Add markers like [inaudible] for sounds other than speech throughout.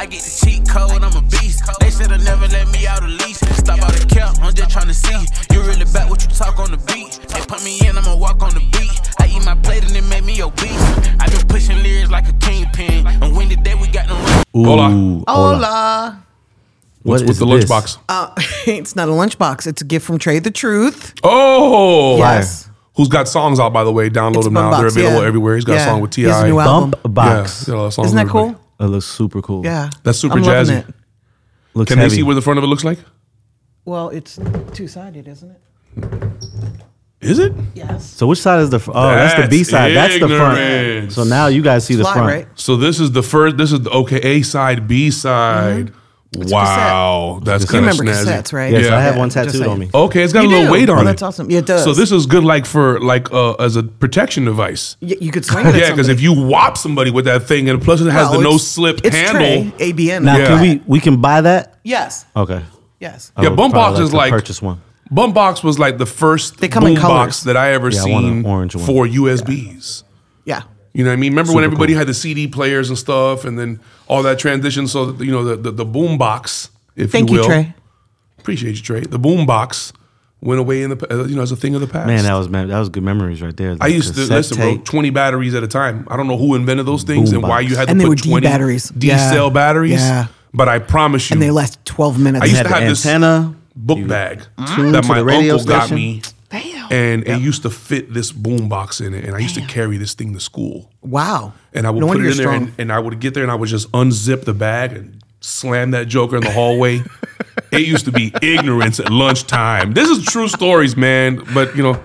I get the cheat code, I'm a beast. They said they never let me out of leash. Stop out the cap, I'm just trying to see. You really back what you talk on the beat. They put me in, I'ma walk on the beat. I eat my plate and it make me obese. I been pushing lyrics like a kingpin. And when the day we got them. Ooh, Hola. Hola. What's What with the this? lunchbox? Uh, [laughs] it's not a lunchbox. It's a gift from Trey the Truth. Oh, Yes. Who's got songs out by the way? Download It's them now. BumpBoxx, They're available yeah. everywhere. He's got Yeah. a song with Ti. He new album. BumpBoxx. Yeah, got a lot of songs Isn't that with everybody. cool? It looks super cool. Yeah. That's super I'm loving jazzy. it. Looks Can heavy. they see what the front of it looks like? Well, it's two sided, isn't it? Is it? Yes. so which side is the? fr- Oh, that's, the That's B side. That's the front. ignorance. So now you guys see the Slide, front. right? So this is the first. This is the okay A side, B side. Mm-hmm. Wow, that's. You kind of remember snazzy. cassettes, right? Yes, Yeah. I have one just tattooed saying. on me. Okay, it's got You a little do? weight on Oh, it. that's awesome. Yeah, it does. So this is good, like for like uh, as a protection device. Y- you could swing it. Yeah, because if you whop somebody with that thing, and plus it has the no slip it's handle. Trey, ABN. Now Yeah. can we we can buy that? Yes. Okay. Yes. I Yeah, would Bump probably Box is to like- purchase one. BumpBoxx was like the first They come in boom colors. box that I ever Yeah, I want an seen orange one. for USBs. Yeah. You know what I mean? Remember when everybody cool. had the CD players and stuff, and then all that transition. So you know the the, the boom box, if Thank you you, will. Trey. Appreciate you, Trey. The boom box went away in the pa- uh, you know as a thing of the past. Man, that was man, that was good memories right there. I used to cassette listen, bro. tape. Twenty batteries at a time. I don't know who invented those things Boom and why you had to And they put were D twenty batteries. D Yeah. cell batteries. Yeah. But I promise you, And they last 12 minutes. I You used had to the have this antenna. book bag that my the radio uncle got me. Damn. And it used to fit this boom box in it, and I used to carry this thing to school. wow. And I would no put it in you're there, and, and I would get there, and I would just unzip the bag and slam that joker in the hallway. [laughs] it used to be ignorance at lunchtime. This is true stories, man. But you know,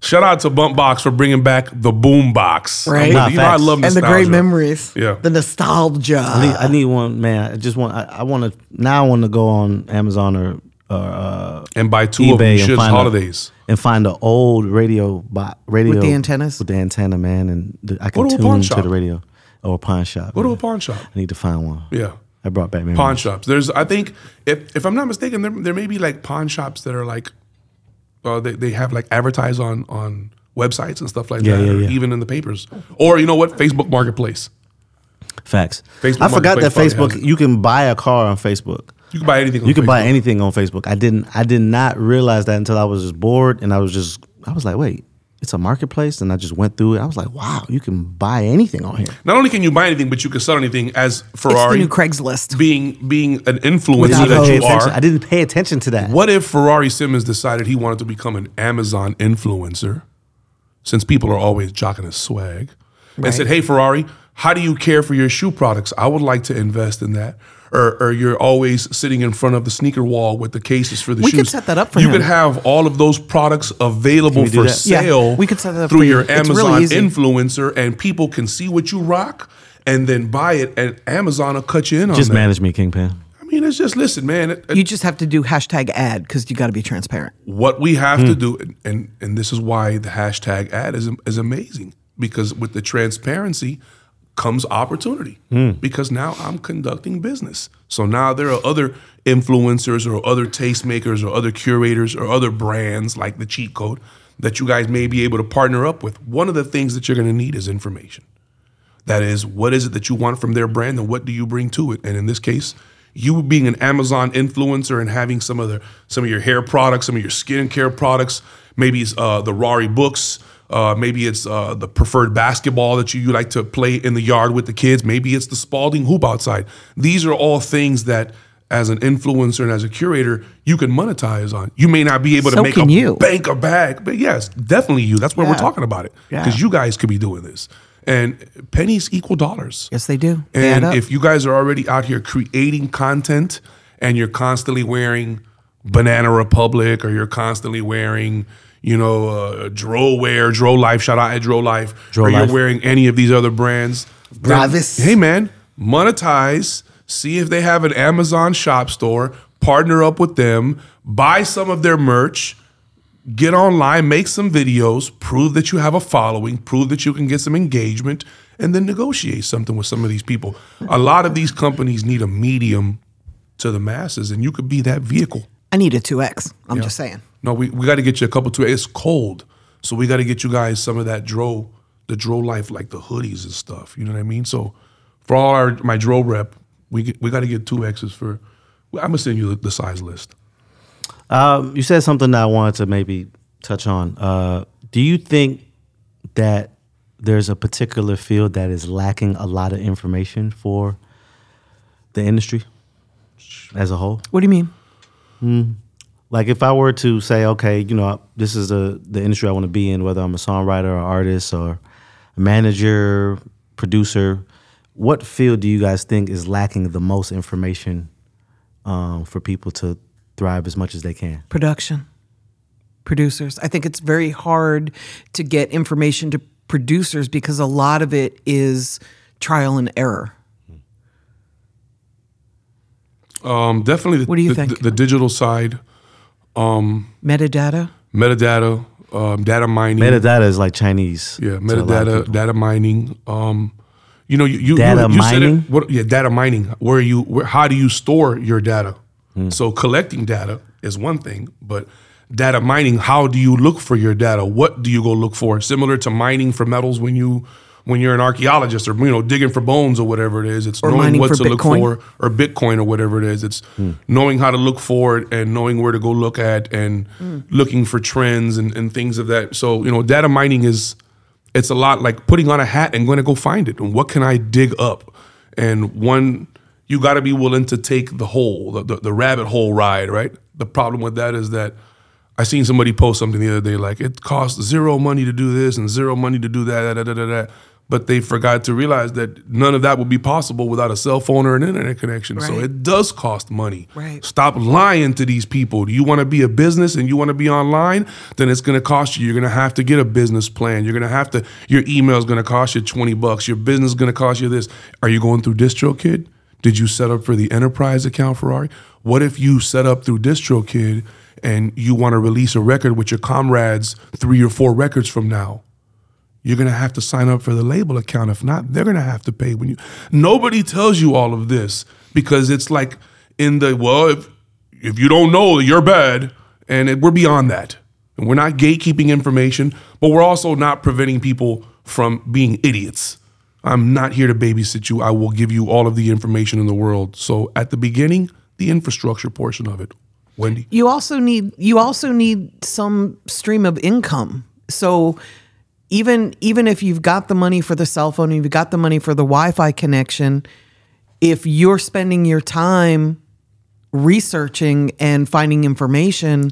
shout out to BumpBoxx for bringing back the boom box. Right. I'm you. you know, I facts. love and the great memories. Yeah. The nostalgia. I need, I need one, man. I just want. I, I want to now. I want to go on Amazon or or uh, And buy two of them. eBay and should find a- holidays. and find the old radio bo- radio With the antennas? with the antenna, man, and the, I Go can to a pawn tune to shop. the radio or a pawn shop. Go to a pawn shop. I need to find one. Yeah. I brought back memories. Pawn shops. There's, I think, if if I'm not mistaken, there, there may be like pawn shops that are like, uh, they they have like advertise on on websites and stuff like Yeah, that, yeah, or yeah. even in the papers, or you know what, Facebook Marketplace. Facts. Facebook I forgot that Marketplace probably has Facebook. You can buy a car on Facebook. You can buy anything. On You can buy Facebook. anything on Facebook. I didn't. I did not realize that until I was just bored, and I was just. I was like, wait, it's a marketplace, and I just went through it. I was like, wow, you can buy anything on here. Not only can you buy anything, but you can sell anything as it's the Ferrari. new Craigslist. being being an influencer Without that you attention. are. I didn't pay attention to that. What if Ferrari Simmons decided he wanted to become an Amazon influencer, since people are always jocking his swag, and said, "Hey Ferrari, how do you care for your shoe products? I would like to invest in that." Or, or you're always sitting in front of the sneaker wall with the cases for the We shoes. We could set that up for you him. could have all of those products available for that? Yeah, sale. we could set that up through for you. your It's really Amazon easy. influencer, and people can see what you rock, and then buy it, and Amazon will cut you in on it. Just that. manage me, Kingpin. I mean, it's just listen, man. it- it- You just have to do hashtag ad because you got to be transparent. what we have to hmm. do, and, and and this is why the hashtag ad is is amazing because with the transparency comes opportunity. Because now I'm conducting business, so now there are other influencers or other tastemakers or other curators or other brands like the Cheat Code that you guys may be able to partner up with. One of the things that you're going to need is information. That is, what is it that you want from their brand and what do you bring to it? And in this case, you being an Amazon influencer and having some of the some of your hair products, some of your skincare products, maybe uh, the Rari books, uh, maybe it's uh, the preferred basketball that you, you like to play in the yard with the kids, maybe it's the Spalding hoop outside. These are all things that as an influencer and as a curator, you can monetize on. You may not be able to make a you. bank a bag, but yes, definitely you. That's why we're talking about it. Yeah. Because you guys could be doing this. And pennies equal dollars. Yes, they do. They And if you guys are already out here creating content and you're constantly wearing Banana Republic or you're constantly wearing, you know, uh, Dro Wear, Dro Life, shout out at Dro Life, Dro or Life. you're wearing any of these other brands, then, hey man, monetize, see if they have an Amazon shop store, partner up with them, buy some of their merch, get online, make some videos, prove that you have a following, prove that you can get some engagement, and then negotiate something with some of these people. A lot of these companies need a medium to the masses, and you could be that vehicle. I need a 2X. I'm just saying. No, we, we got to get you a couple too. It's cold, so we got to get you guys some of that dro, the dro life, like the hoodies and stuff. You know what I mean? So for all our my dro rep, We get, we got to get two X's for. I'm gonna send you the, the size list. Um, you said something that I wanted to maybe touch on. Uh, do you think that there's a particular field that is lacking a lot of information for the industry as a whole? What do you mean? Like if I were to say, okay, you know, this is the the industry I want to be in, whether I'm a songwriter or artist or a manager, producer, what field do you guys think is lacking the most information um, for people to thrive as much as they can? Production. Producers. I think it's very hard to get information to producers because a lot of it is trial and error. Um, definitely. The, What do you the, think? The, the digital side, Metadata. metadata, um, data mining. Metadata is like Chinese. Yeah, to a lot of metadata, data mining. Um, you know, you, you Data you, you said mining? it. What? Yeah, data mining. Where you? Where, how do you store your data? Hmm. So collecting data is one thing, but data mining. How do you look for your data? What do you go look for? Similar to mining for metals when you when you're an archaeologist or you know digging for bones or whatever it is. It's Or knowing what to look for or Bitcoin or whatever it is. It's knowing how to look for it and knowing where to go look at and looking for trends and, and things of that. So, you know, data mining is it's a lot like putting on a hat and going to go find it. And what can I dig up? And one, you got to be willing to take the hole, the, the, the rabbit hole ride, right? The problem with that is that I seen somebody post something the other day like it costs zero money to do this and zero money to do that, da, da, da. But they forgot to realize that none of that would be possible without a cell phone or an internet connection. So it does cost money. Right. Stop lying to these people. Do you want to be a business and you want to be online? Then it's going to cost you. You're going to have to get a business plan. You're going to have to. Your email is going to cost you twenty bucks. Your business is going to cost you this. Are you going through DistroKid? Did you set up for the enterprise account, Ferrari? What if you set up through DistroKid and you want to release a record with your comrades three or four records from now? You're gonna have to sign up for the label account. If not, they're gonna have to pay when you. Nobody tells you all of this because it's like in the well, if if you don't know, you're bad, and it, we're beyond that. And we're not gatekeeping information, but we're also not preventing people from being idiots. I'm not here to babysit you. I will give you all of the information in the world. So at the beginning, the infrastructure portion of it, Wendy. You also need you also need some stream of income. So even even if you've got the money for the cell phone, you've got the money for the Wi-Fi connection, if you're spending your time researching and finding information,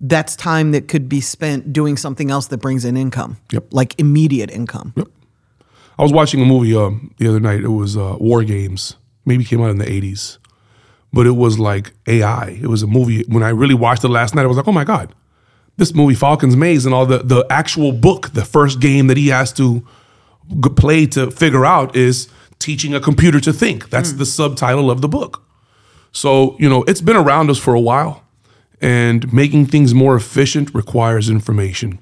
that's time that could be spent doing something else that brings in income. Yep. Like immediate income. Yep. I was watching a movie um, the other night. It was uh, War Games. Maybe came out in the 80s. But it was like AI. It was a movie. When I really watched it last night, I was like, oh my God, this movie, Falken's Maze, and all the, the actual book, the first game that he has to g- play to figure out is teaching a computer to think. That's hmm. the subtitle of the book. So, you know, it's been around us for a while, and making things more efficient requires information.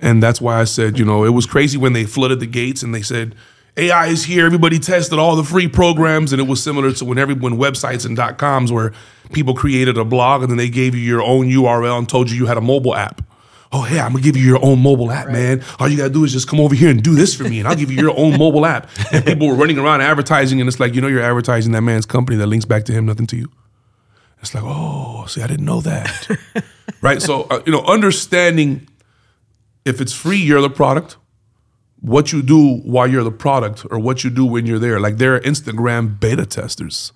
And that's why I said, you know, it was crazy when they flooded the gates and they said, AI is here. Everybody tested all the free programs. And it was similar to when everyone websites and dot coms where people created a blog and then they gave you your own URL and told you you had a mobile app. Oh, hey, I'm gonna give you your own mobile app, man. All you gotta do is just come over here and do this for me, and I'll give you your own mobile app. [laughs] And people were running around advertising, and it's like, you know, you're advertising that man's company that links back to him, nothing to you. It's like, oh, see, I didn't know that. [laughs] right? So, uh, you know, understanding if it's free, you're the product. What you do while you're the product, or what you do when you're there. Like there are Instagram beta testers.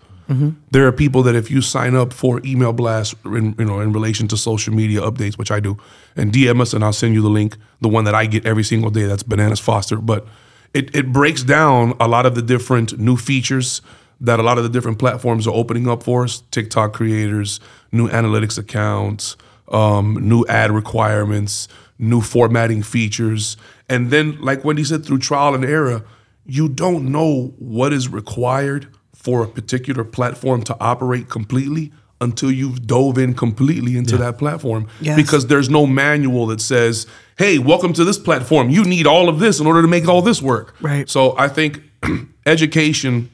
There are people that if you sign up for email blasts, in, you know, in relation to social media updates, which I do, and DM us, and I'll send you the link, the one that I get every single day. That's Bananas Foster, but it it breaks down a lot of the different new features that a lot of the different platforms are opening up for us. TikTok creators, new analytics accounts, um, new ad requirements, new formatting features, and then, like Wendy said, through trial and error, you don't know what is required for a particular platform to operate completely until you've dove in completely into that platform Yes. because there's no manual that says hey welcome to this platform you need all of this in order to make all this work Right. so i think [clears throat] education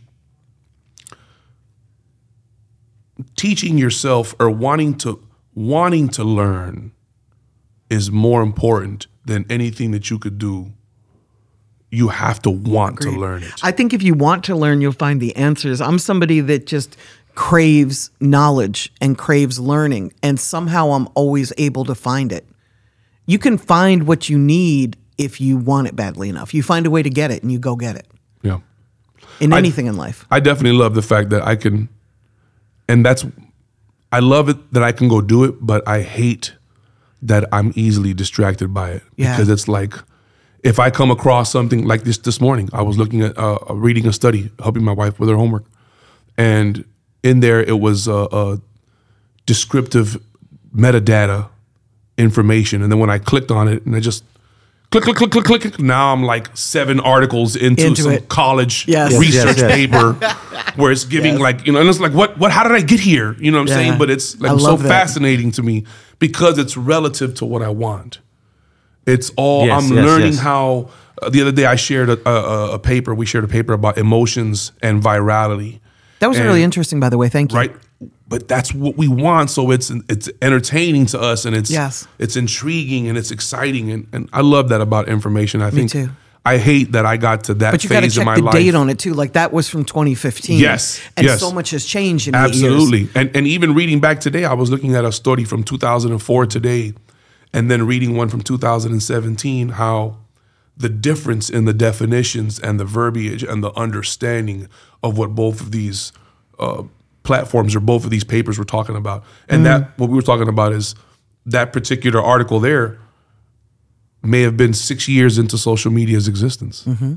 teaching yourself or wanting to wanting to learn is more important than anything that you could do you have to want to learn it. I think if you want to learn, you'll find the answers. I'm somebody that just craves knowledge and craves learning, and somehow I'm always able to find it. You can find what you need if you want it badly enough. You find a way to get it and you go get it yeah. in anything in life. I definitely love the fact that I can, and that's, I love it that I can go do it, but I hate that I'm easily distracted by it Yeah. because it's like, if I come across something like this this morning, I was looking at uh, reading a study, helping my wife with her homework, and in there it was uh, uh, descriptive metadata information, and then when I clicked on it, and I just click, click, click, click, click, click, now I'm like seven articles into, Into some it. college. Yes, research yes, yes. paper [laughs] where it's giving like you know, and it's like what what how did I get here? You know what I'm Yeah. saying? But it's like so that. fascinating to me because it's relative to what I want. It's all Yes, I'm yes, learning yes. how. Uh, the other day I shared a, a, a paper. We shared a paper about emotions and virality. That was And- really interesting, by the way. Thank you. Right, but that's what we want. So it's it's entertaining to us, and it's Yes. it's intriguing and it's exciting, and, and I love that about information. I think too. I hate that I got to that But you got to in check my the life. date on it too. Like that was from 2015. Yes, and yes. so much has changed in eight years. Absolutely. And and even reading back today, I was looking at a study from 2004 today, and then reading one from 2017, how the difference in the definitions and the verbiage and the understanding of what both of these uh, platforms or both of these papers were talking about. And that mm. what we were talking about is that particular article there may have been six years into social media's existence mm-hmm.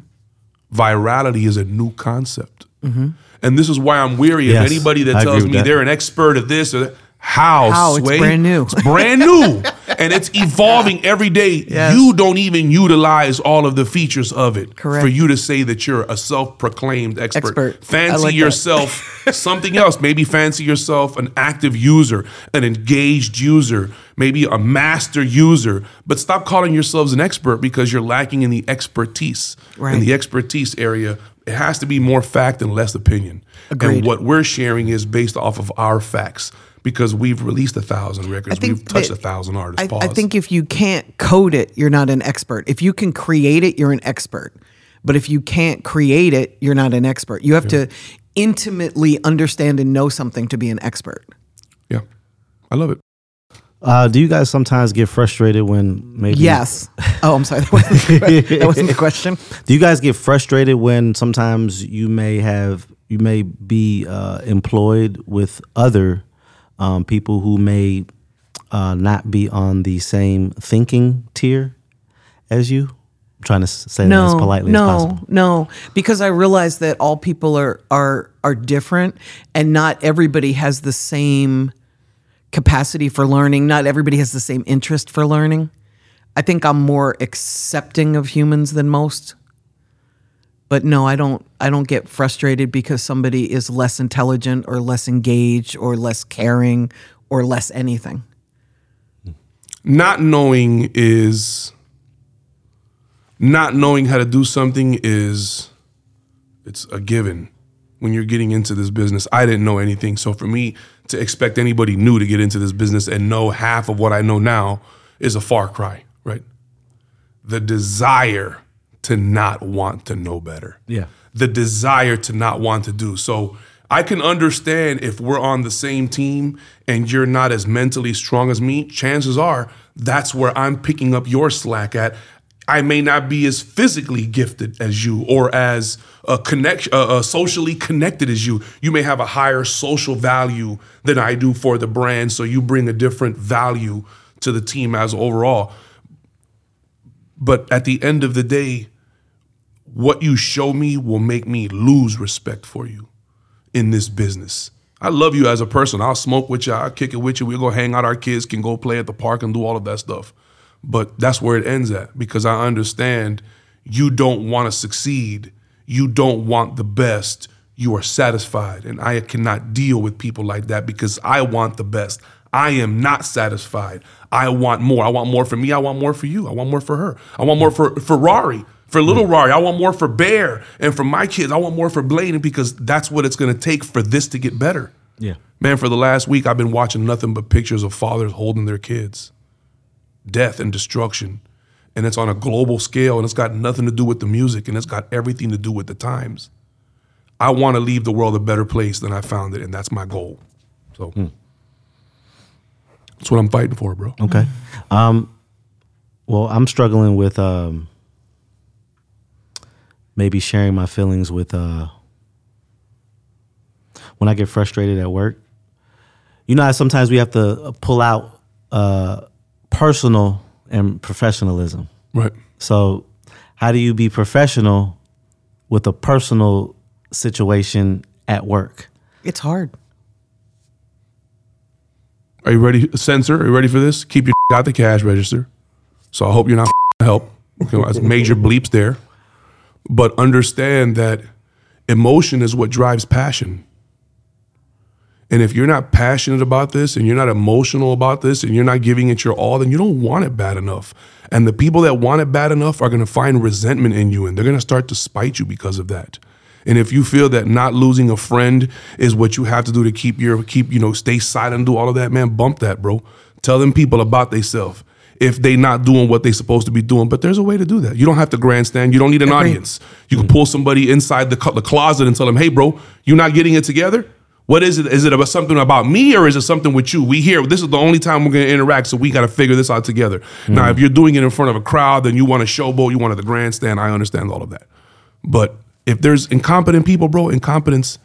virality is a new concept. Mm-hmm. And this is why I'm weary Yes, of anybody that I tells me that. they're an expert at this or that. How, How? It's brand new. It's brand new. [laughs] and it's evolving every day. Yes. You don't even utilize all of the features of it Correct. for you to say that you're a self-proclaimed expert. Expert. Fancy like yourself [laughs] something else. Maybe fancy yourself an active user, an engaged user, maybe a master user. But stop calling yourselves an expert because you're lacking in the expertise. Right. In the expertise area, it has to be more fact and less opinion. Agreed. And what we're sharing is based off of our facts because we've released a thousand records, we've touched that- a thousand artists. I, Pause. I think if you can't code it, you're not an expert. If you can create it, you're an expert. But if you can't create it, you're not an expert. You have to intimately understand and know something to be an expert. yeah, I love it. Uh, do you guys sometimes get frustrated when maybe? Yes. [laughs] Oh, I'm sorry. That wasn't, the that wasn't the question. Do you guys get frustrated when sometimes you may have you may be uh, employed with other um, people who may uh, not be on the same thinking tier as you? I'm trying to say that as politely no, as possible. No, no, because I realize that all people are are are different, and not everybody has the same capacity for learning. Not everybody has the same interest for learning. I think I'm more accepting of humans than most. But no, I don't I don't get frustrated because somebody is less intelligent or less engaged or less caring or less anything. Not knowing is not knowing how to do something is it's a given when you're getting into this business. I didn't know anything, so for me to expect anybody new to get into this business and know half of what I know now is a far cry, right? The desire to not want to know better Yeah. the desire to not want to do. So I can understand if we're on the same team and you're not as mentally strong as me, chances are that's where I'm picking up your slack at. I may not be as physically gifted as you or as uh, connect, uh, uh, socially connected as you. You may have a higher social value than I do for the brand, so you bring a different value to the team as overall. But at the end of the day, what you show me will make me lose respect for you in this business. I love you as a person. I'll smoke with you. I'll kick it with you. We'll go hang out. Our kids can go play at the park and do all of that stuff. But that's where it ends at because I understand you don't want to succeed. You don't want the best. You are satisfied. And I cannot deal with people like that because I want the best. I am not satisfied. I want more. I want more for me. I want more for you. I want more for her. I want more for Ferrari, for little hmm. Rari. I want more for Bear and for my kids. I want more for Blaine because that's what it's going to take for this to get better. Yeah. Man, for the last week, I've been watching nothing but pictures of fathers holding their kids, death and destruction. and it's on a global scale and it's got nothing to do with the music and it's got everything to do with the times. I want to leave the world a better place than I found it, and that's my goal. So hmm. That's what I'm fighting for, bro. Okay. Um, well, I'm struggling with um, maybe sharing my feelings with uh, when I get frustrated at work. You know, sometimes we have to pull out uh, personal and professionalism. Right. So, how do you be professional with a personal situation at work? It's hard. Are you ready, censor? Are you ready for this? Keep your [laughs] out the cash register. So I hope you're not [laughs] help. Okay, that's major bleeps there. But understand that emotion is what drives passion. And if you're not passionate about this and you're not emotional about this and you're not giving it your all, then you don't want it bad enough. And the people that want it bad enough are going to find resentment in you and they're going to start to spite you because of that. And if you feel that not losing a friend is what you have to do to keep your keep, you know, stay silent and do all of that, man, bump that, bro. Tell them people about themselves if they not doing what they supposed to be doing. But there's a way to do that. You don't have to grandstand. You don't need an Agreed. audience. You can pull somebody inside the, co- the closet and tell them, hey, bro, you're not getting it together? What is it? Is it about something about me or is it something with you? We here. This is the only time we're going to interact, so we got to figure this out together. Mm. Now, if you're doing it in front of a crowd, then you want to showboat, you want the grandstand. I understand all of that. But if there's incompetent people, bro, incompetence,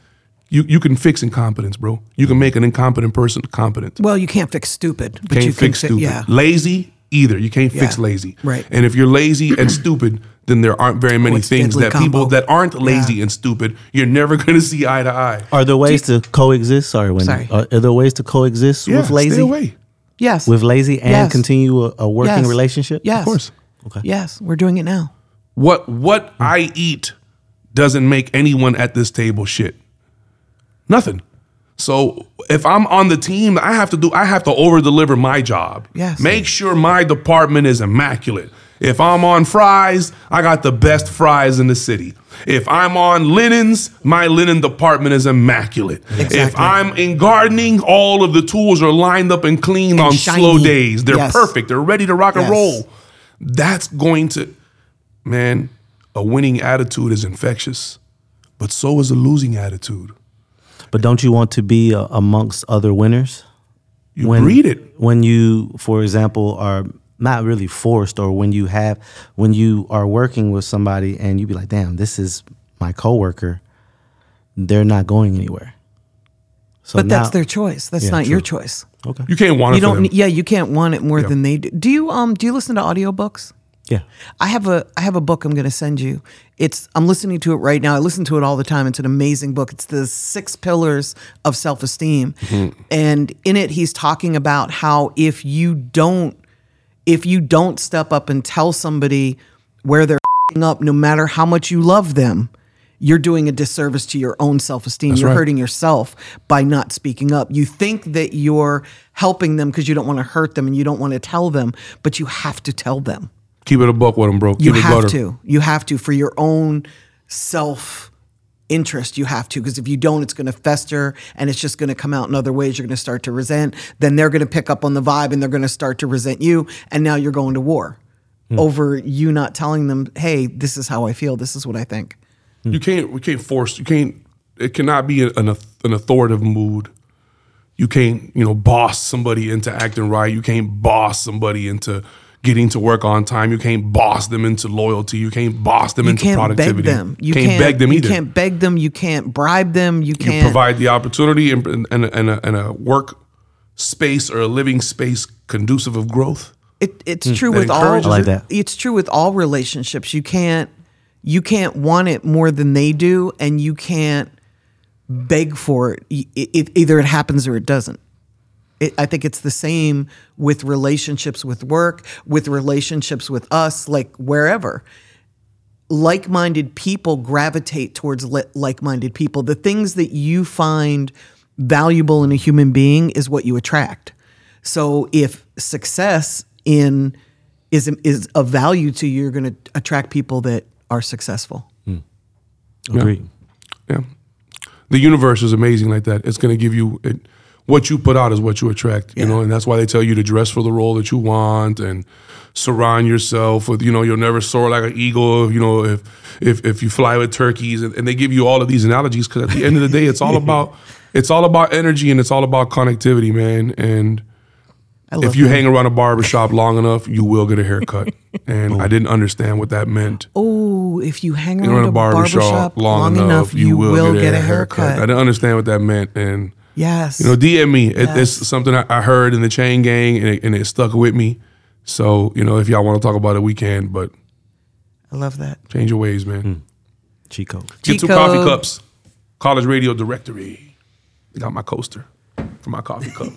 you, you can fix incompetence, bro. You can make an incompetent person competent. Well, you can't fix stupid, but Can't you can fix fi- stupid. Yeah. Lazy, either. You can't fix lazy. Right. And if you're lazy and stupid, then there aren't very many it's things deadly that people that aren't lazy Yeah. and stupid, you're never [laughs] going to see eye to eye. Are there ways to coexist? Sorry, Wendy. Sorry. Are, are there ways to coexist Yeah, with lazy? stay away. Yes. With lazy and Yes. continue a, a working Yes. relationship? Yes. Of course. Okay. Yes. We're doing it now. What what I eat doesn't make anyone at this table shit. Nothing. So if I'm on the team, I have to do I have to over deliver my job. Yes. Make sure my department is immaculate. If I'm on fries, I got the best fries in the city. If I'm on linens, my linen department is immaculate. Exactly. If I'm in gardening, all of the tools are lined up and clean on shiny. slow days. They're Yes. perfect. They're ready to rock and Yes. roll. That's going to man, a winning attitude is infectious, but so is a losing attitude. But don't you want to be uh, amongst other winners? You breed it. When you, for example, are not really forced, or when you have, when you are working with somebody and you be like, damn, this is my coworker, they're not going anywhere. So But that's their choice. That's Yeah, not your choice. Okay. You can't want You it for don't. them. Yeah, you can't want it more Yeah. than they do. Do you? Um. Do you listen to audiobooks? Yeah. I have a I have a book I'm going to send you. It's I'm listening to it right now. I listen to it all the time. It's an amazing book. It's the six pillars of self esteem, mm-hmm. and in it he's talking about how if you don't if you don't step up and tell somebody where they're up, no matter how much you love them, you're doing a disservice to your own self esteem. You're right. hurting yourself by not speaking up. You think that you're helping them because you don't want to hurt them and you don't want to tell them, but you have to tell them. Keep it a buck with them, bro. Keep You have butter. to. You have to for your own self interest. You have to because if you don't, it's going to fester and it's just going to come out in other ways. You're going to start to resent. Then they're going to pick up on the vibe and they're going to start to resent you. And now you're going to war hmm. over you not telling them, "Hey, this is how I feel. This is what I think." Hmm. You can't. We can't force. You can't. It cannot be an an authoritative mood. You can't. You know, boss somebody into acting right. You can't boss somebody into getting to work on time. You can't boss them into loyalty. You can't boss them You into can't productivity. beg them. You can't, can't, beg them either. You can't beg them. You can't bribe them. You You can't provide the opportunity and, and, and, a, and a work space or a living space conducive of growth. It, it's hmm. true That with all. I like that. It's true with all relationships. You can't you can't want it more than they do, and you can't beg for it. It, it- either it happens or it doesn't. It, I think it's the same with relationships with work, with relationships with us, like wherever. Like-minded people gravitate towards like-minded people. The things that you find valuable in a human being is what you attract. So if success in is is of value to you, you're going to attract people that are successful. Hmm. Agreed. Yeah. The universe is amazing like that. It's going to give you it, what you put out is what you attract. You know, and that's why they tell you to dress for the role that you want and surround yourself with. You know, you'll never soar like an eagle. You know, if if if you fly with turkeys, and, and they give you all of these analogies because at the end of the day, it's all [laughs] about it's all about energy and it's all about connectivity, man. And if you that. hang around a barbershop long enough, you will get a haircut. And I didn't understand what that meant. Oh, if you hang around, around a a barbershop, barbershop long, enough, you, will, get, a haircut. I didn't understand what that meant. And, yes. you know, DM me. It, It's something I, I heard in the chain gang and it, and it stuck with me. So, you know, if y'all want to talk about it, we can, but I love that. change your ways, man. Hmm. Chico. Get two coffee cups. College Radio Directory. I got my coaster for my coffee cup.